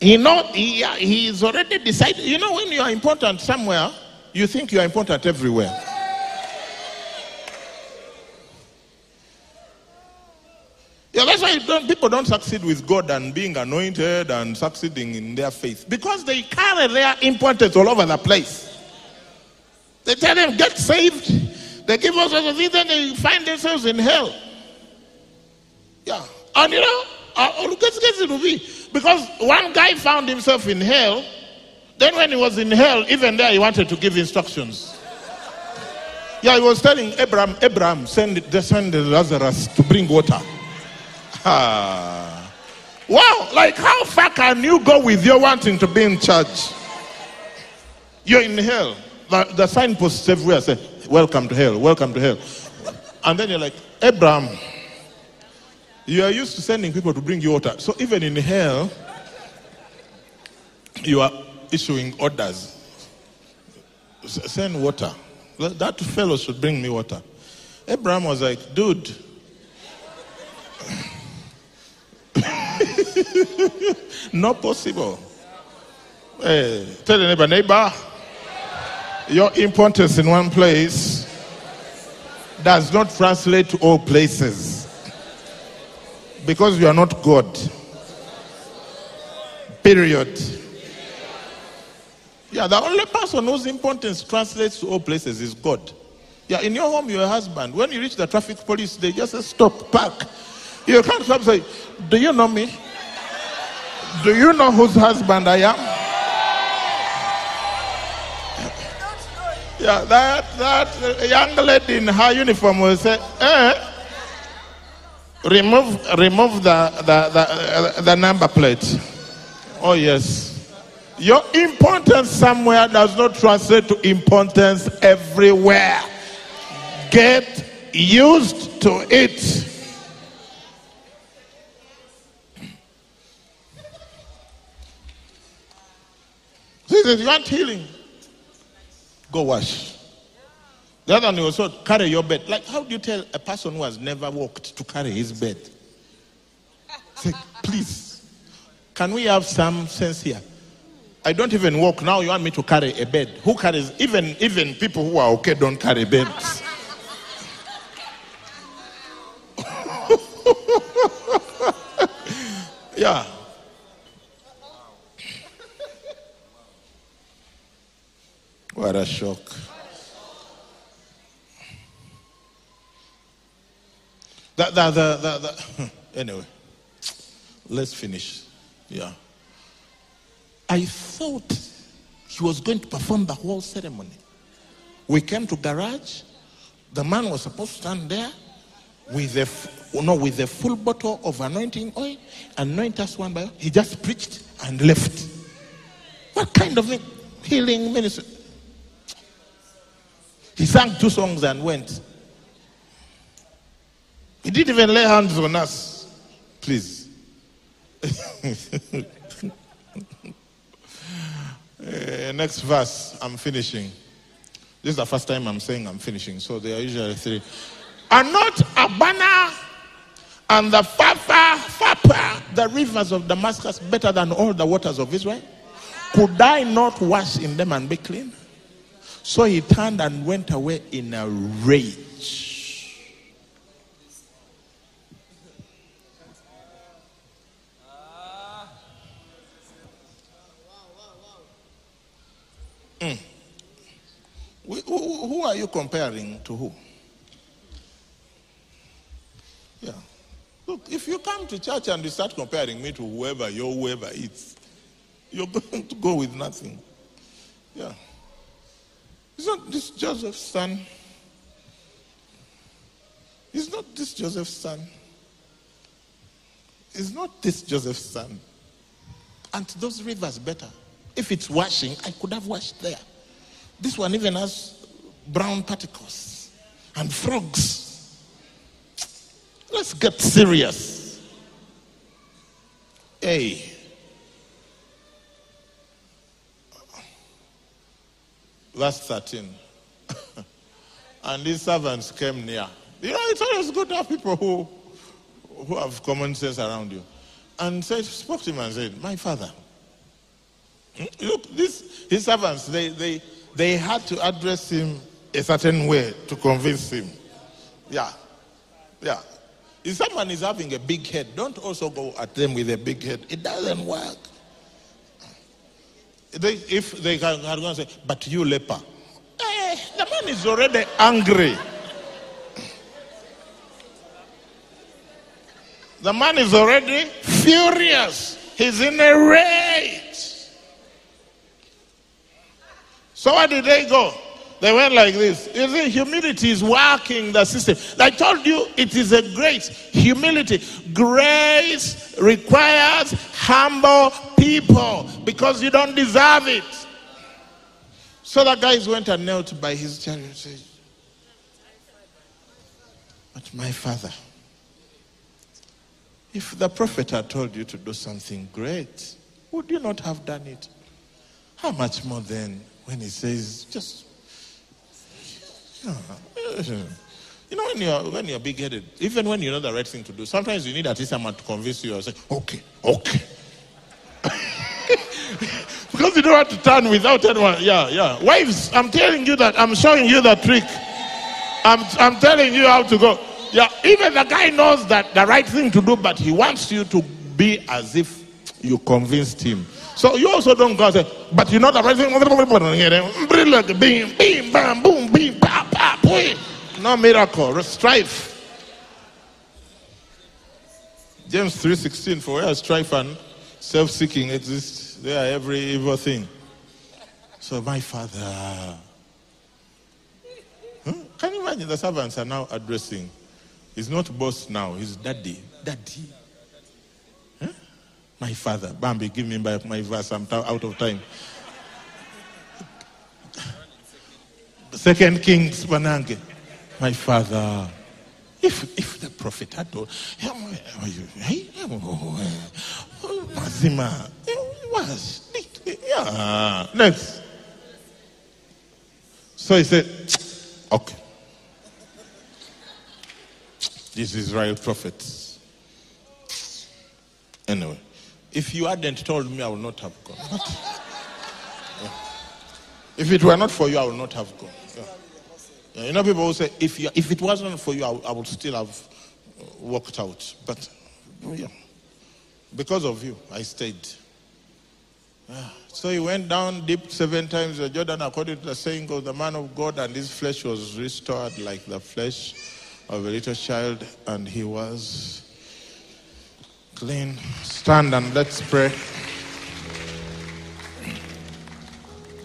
You know, he, he's already decided. You know, when you are important somewhere, you think you are important everywhere. Yeah, that's why don't, people don't succeed with God and being anointed and succeeding in their faith because they carry their importance all over the place. They tell them, get saved. They give us all things, then they find themselves in hell. Yeah. And you know, uh, be because one guy found himself in hell. Then when he was in hell, even there he wanted to give instructions. Yeah, he was telling Abraham, Abraham, send, send Lazarus to bring water. Ah. Wow, like how far can you go with your wanting to be in charge? You're in hell. The, the signposts everywhere say, Welcome to hell, welcome to hell. And then you're like, Abraham, you are used to sending people to bring you water. So even in hell, you are issuing orders. Send water. That fellow should bring me water. Abraham was like, dude. Not possible. Hey, tell your neighbor, neighbor, your importance in one place does not translate to all places because you are not God. Period. Yeah, the only person whose importance translates to all places is God. Yeah, in your home, your husband. When you reach the traffic police, they just say, stop, park. You can't stop say, Do you know me? Do you know whose husband I am? Yeah, that that young lady in her uniform will say, eh, remove remove the the, the, uh, the number plate. Oh yes. Your importance somewhere does not translate to importance everywhere. Get used to it. Says, You want healing? Go wash. The other one was also carry your bed. Like, how do you tell a person who has never walked to carry his bed? Say, please, can we have some sense here? I don't even walk now. You want me to carry a bed? Who carries? Even even people who are okay don't carry beds. A shock. That, that, that, that, that. Anyway, let's finish. Yeah. I thought he was going to perform the whole ceremony. We came to garage. The man was supposed to stand there with a no with a full bottle of anointing oil, anoint us one by one. He just preached and left. What kind of healing ministry? He sang two songs and went. He didn't even lay hands on us. Please. Uh, next verse, I'm finishing. This is the first time I'm saying I'm finishing, so there are usually three. Are not Abana and the Pharpar, the rivers of Damascus, better than all the waters of Israel? Could I not wash in them and be clean? So he turned and went away in a rage. Mm. Who, are you comparing to who? Yeah. Look, if you come to church and you start comparing me to whoever your whoever is, you're going to go with nothing. Yeah. Is not this Joseph's son? Is not this Joseph's son? Is not this Joseph's son? And those rivers better? If it's washing, I could have washed there. This one even has brown particles and frogs. Let's get serious. Hey. Verse 13. and these servants came near. You know, it's always good to have people who, who have common sense around you. And said, spoke to him and said, My father, Look, this, his servants, they, they, they had to address him a certain way to convince him. Yeah. Yeah. If someone is having a big head, don't also go at them with a big head. It doesn't work. They, if they are, going to say, but you leper. Eh, the man is already angry. The man is already furious. He's in a rage. So where did they go? They went like this. You see, humility is working the system. I told you it is a grace. Humility. Grace requires humble people because you don't deserve it. So the guys went and knelt by his chariot and said, But my father, if the prophet had told you to do something great, would you not have done it? How much more then when he says, just you know, when you're when you're big-headed, even when you know the right thing to do, sometimes you need at least someone to convince you or say, "Okay, okay," because you don't have to turn without anyone. Yeah, yeah. Wives, I'm telling you that. I'm showing you the trick. I'm I'm telling you how to go. Yeah, even the guy knows that the right thing to do, but he wants you to be as if you convinced him. So you also don't go and say, but you know the right thing. Boom, No miracle, strife. James 3.16, for where strife and self-seeking exist, there are every evil thing. So my father, huh? can you imagine the servants are now addressing? He's not boss now, he's daddy. Daddy. My father. Bambi, give me back my verse. I'm out of time. Second Kings, Banange. My father. If, if the prophet had told, oh, oh, oh, Mazima, was. Yeah. Next. So he said, okay. This is Israel prophets. Anyway. If you hadn't told me, I would not have gone. Yeah. If it were not for you, I would not have gone. Yeah. Yeah, you know, people will say, if, you, if it wasn't for you, I, I would still have uh, walked out. But, yeah, because of you, I stayed. So he went down deep seven times the Jordan, according to the saying of the man of God, and his flesh was restored like the flesh of a little child, and he was clean. Stand and let's pray.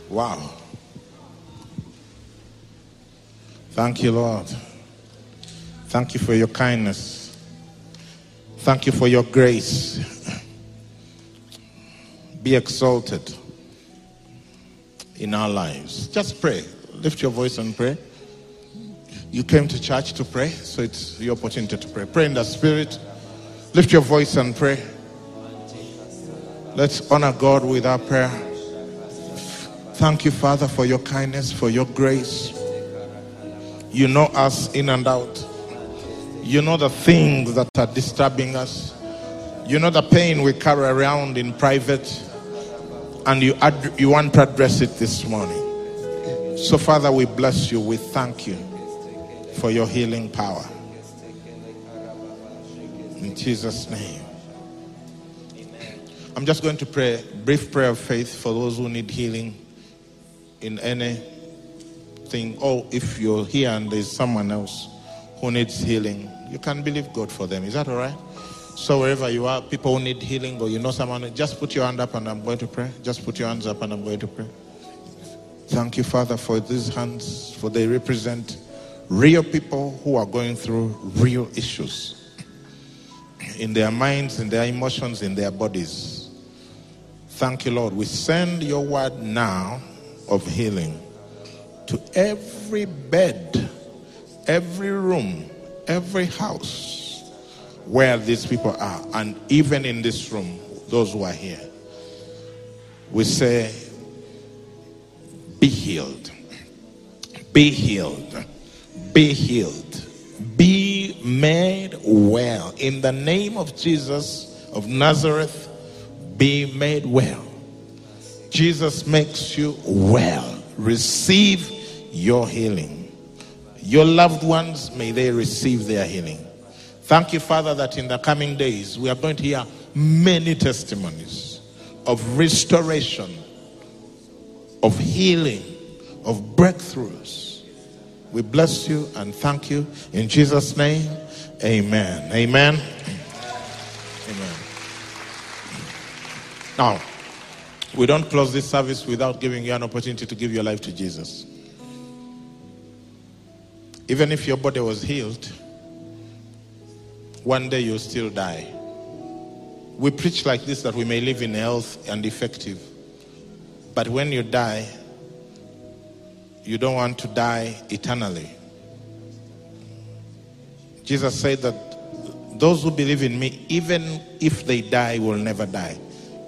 Wow. Thank you, Lord. Thank you for your kindness. Thank you for your grace. Be exalted in our lives. Just pray. Lift your voice and pray. You came to church to pray, so it's your opportunity to pray. Pray in the Spirit. Lift your voice and pray. Let's honor God with our prayer. Thank you, Father, for your kindness, for your grace. You know us in and out. You know the things that are disturbing us. You know the pain we carry around in private. And you, ad- you want to address it this morning. So, Father, we bless you. We thank you for your healing power. In Jesus' name. I'm just going to pray brief prayer of faith for those who need healing in anything. Or oh, if you're here and there's someone else who needs healing, you can believe God for them. Is that all right? So wherever you are, people who need healing or you know someone, just put your hand up and I'm going to pray. Just put your hands up and I'm going to pray. Thank you, Father, for these hands, for they represent real people who are going through real issues in their minds, in their emotions, in their bodies. Thank you, Lord. We send your word now of healing to every bed, every room, every house where these people are, and even in this room, those who are here. We say, Be healed, be healed, be healed, be made well. In the name of Jesus of Nazareth, be made well. Jesus makes you well. Receive your healing. Your loved ones, may they receive their healing. Thank you, Father, that in the coming days we are going to hear many testimonies of restoration, of healing, of breakthroughs we bless you and thank you in Jesus' name. Amen. Amen. Amen. Now, we don't close this service without giving you an opportunity to give your life to Jesus. Even if your body was healed, one day you'll still die. We preach like this that we may live in health and effective. But when you die, you don't want to die eternally. Jesus said that those who believe in me, even if they die, will never die.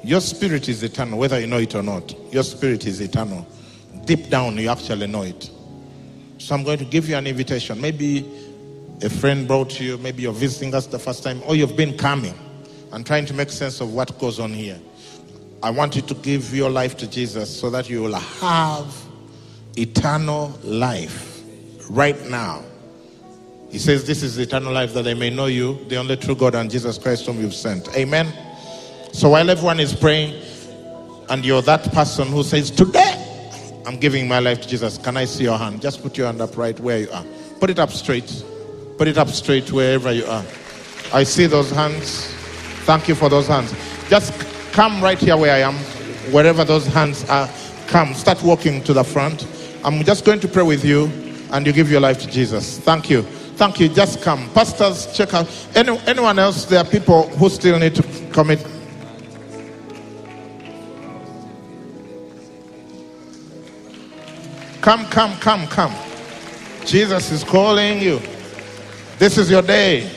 Your spirit is eternal, whether you know it or not. Your spirit is eternal. Deep down, you actually know it. So I'm going to give you an invitation. Maybe a friend brought you, maybe you're visiting us the first time, or you've been coming and trying to make sense of what goes on here. I want you to give your life to Jesus so that you will have eternal life right now. He says, This is eternal life that they may know you, the only true God, and Jesus Christ, whom you've sent. Amen. So while everyone is praying, and you're that person who says, Today I'm giving my life to Jesus, can I see your hand? Just put your hand up right where you are. Put it up straight. Put it up straight wherever you are. I see those hands. Thank you for those hands. Just come right here where I am, wherever those hands are. Come, start walking to the front. I'm just going to pray with you, and you give your life to Jesus. Thank you. Thank you. Just come. Pastors, check out. Any, anyone else? There are people who still need to commit Come, come, come, come. Jesus is calling you. This is your day.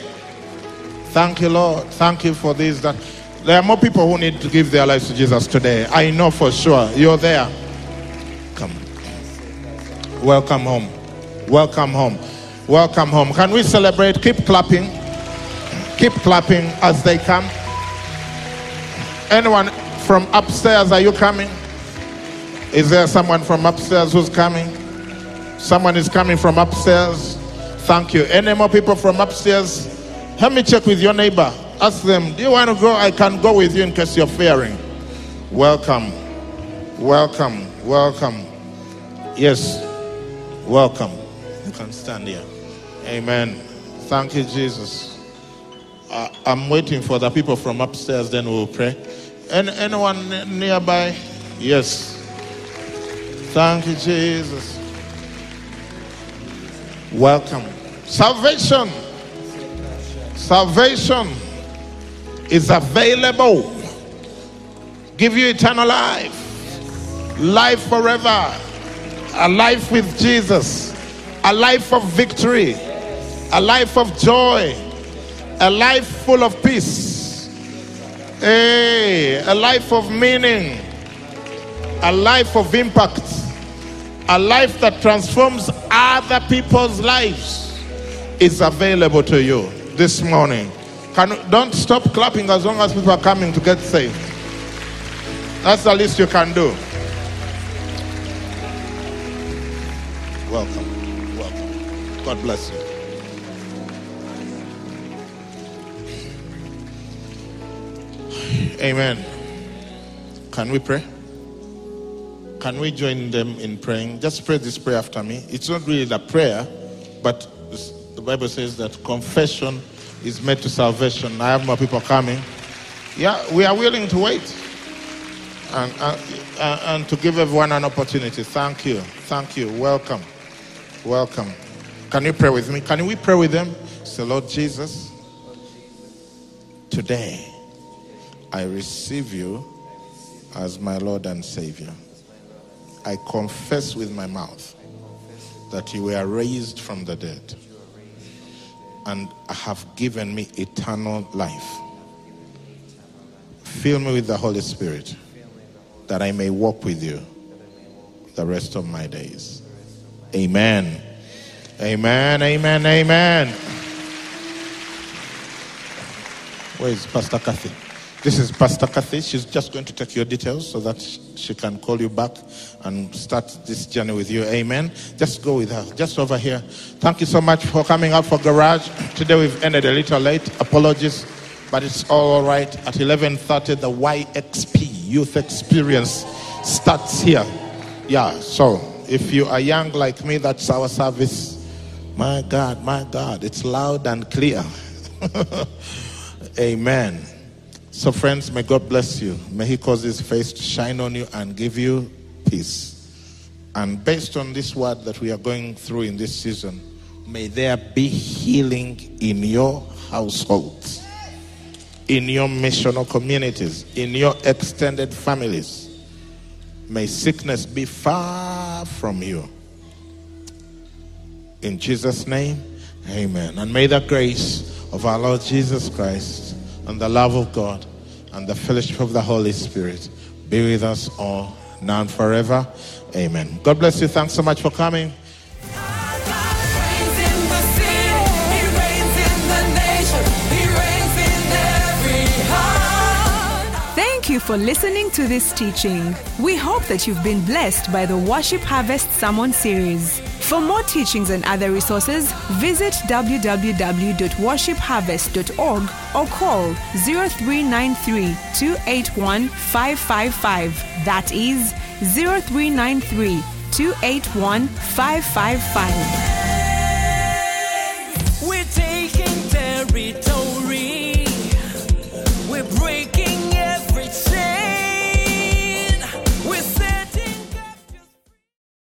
Thank you, Lord. Thank you for this. That there are more people who need to give their lives to Jesus today. I know for sure. You're there. Come. Welcome home. Welcome home. Welcome home. Can we celebrate? Keep clapping. Keep clapping as they come. Anyone from upstairs, are you coming? Is there someone from upstairs who's coming? Someone is coming from upstairs. Thank you. Any more people from upstairs? Help me check with your neighbor. Ask them, do you want to go? I can go with you in case you're fearing. Welcome. Welcome. Welcome. Yes. Welcome. You can stand here. Amen. Thank you, Jesus. Uh, I'm waiting for the people from upstairs, then we'll pray. Any, anyone nearby? Yes. Thank you, Jesus. Welcome. Salvation. Salvation is available. Give you eternal life. Life forever. A life with Jesus. A life of victory. A life of joy. A life full of peace. Hey, a life of meaning. A life of impact a life that transforms other people's lives is available to you this morning. Can, don't stop clapping as long as people are coming to get saved. That's the least you can do. Welcome. Welcome. God bless you. Amen. Can we pray? Can we join them in praying? Just pray this prayer after me. It's not really a prayer, but the Bible says that confession is made to salvation. I have more people coming. Yeah, we are willing to wait and, uh, uh, and to give everyone an opportunity. Thank you. Thank you. Welcome. Welcome. Can you pray with me? Can we pray with them? Say, Lord Jesus, today I receive you as my Lord and Savior. I confess with my mouth that you were raised from the dead and have given me eternal life. Fill me with the Holy Spirit that I may walk with you the rest of my days. Amen. Amen, amen, amen. Where is Pastor Kathy? This is Pastor Kathy. She's just going to take your details so that she can call you back and start this journey with you. Amen. Just go with her. Just over here. Thank you so much for coming out for garage. Today we've ended a little late. Apologies, but it's all right. At 11:30, the YXP Youth Experience starts here. Yeah. So if you are young like me, that's our service. My God, my God, it's loud and clear. Amen. So, friends, may God bless you. May He cause His face to shine on you and give you peace. And based on this word that we are going through in this season, may there be healing in your households, in your missional communities, in your extended families. May sickness be far from you. In Jesus' name, amen. And may the grace of our Lord Jesus Christ and the love of God and the fellowship of the Holy Spirit be with us all now and forever. Amen. God bless you. Thanks so much for coming. Thank you for listening to this teaching. We hope that you've been blessed by the Worship Harvest Sermon series. For more teachings and other resources, visit www.worshipharvest.org or call 0393 281 555. That is 0393 281 555. We're taking territory.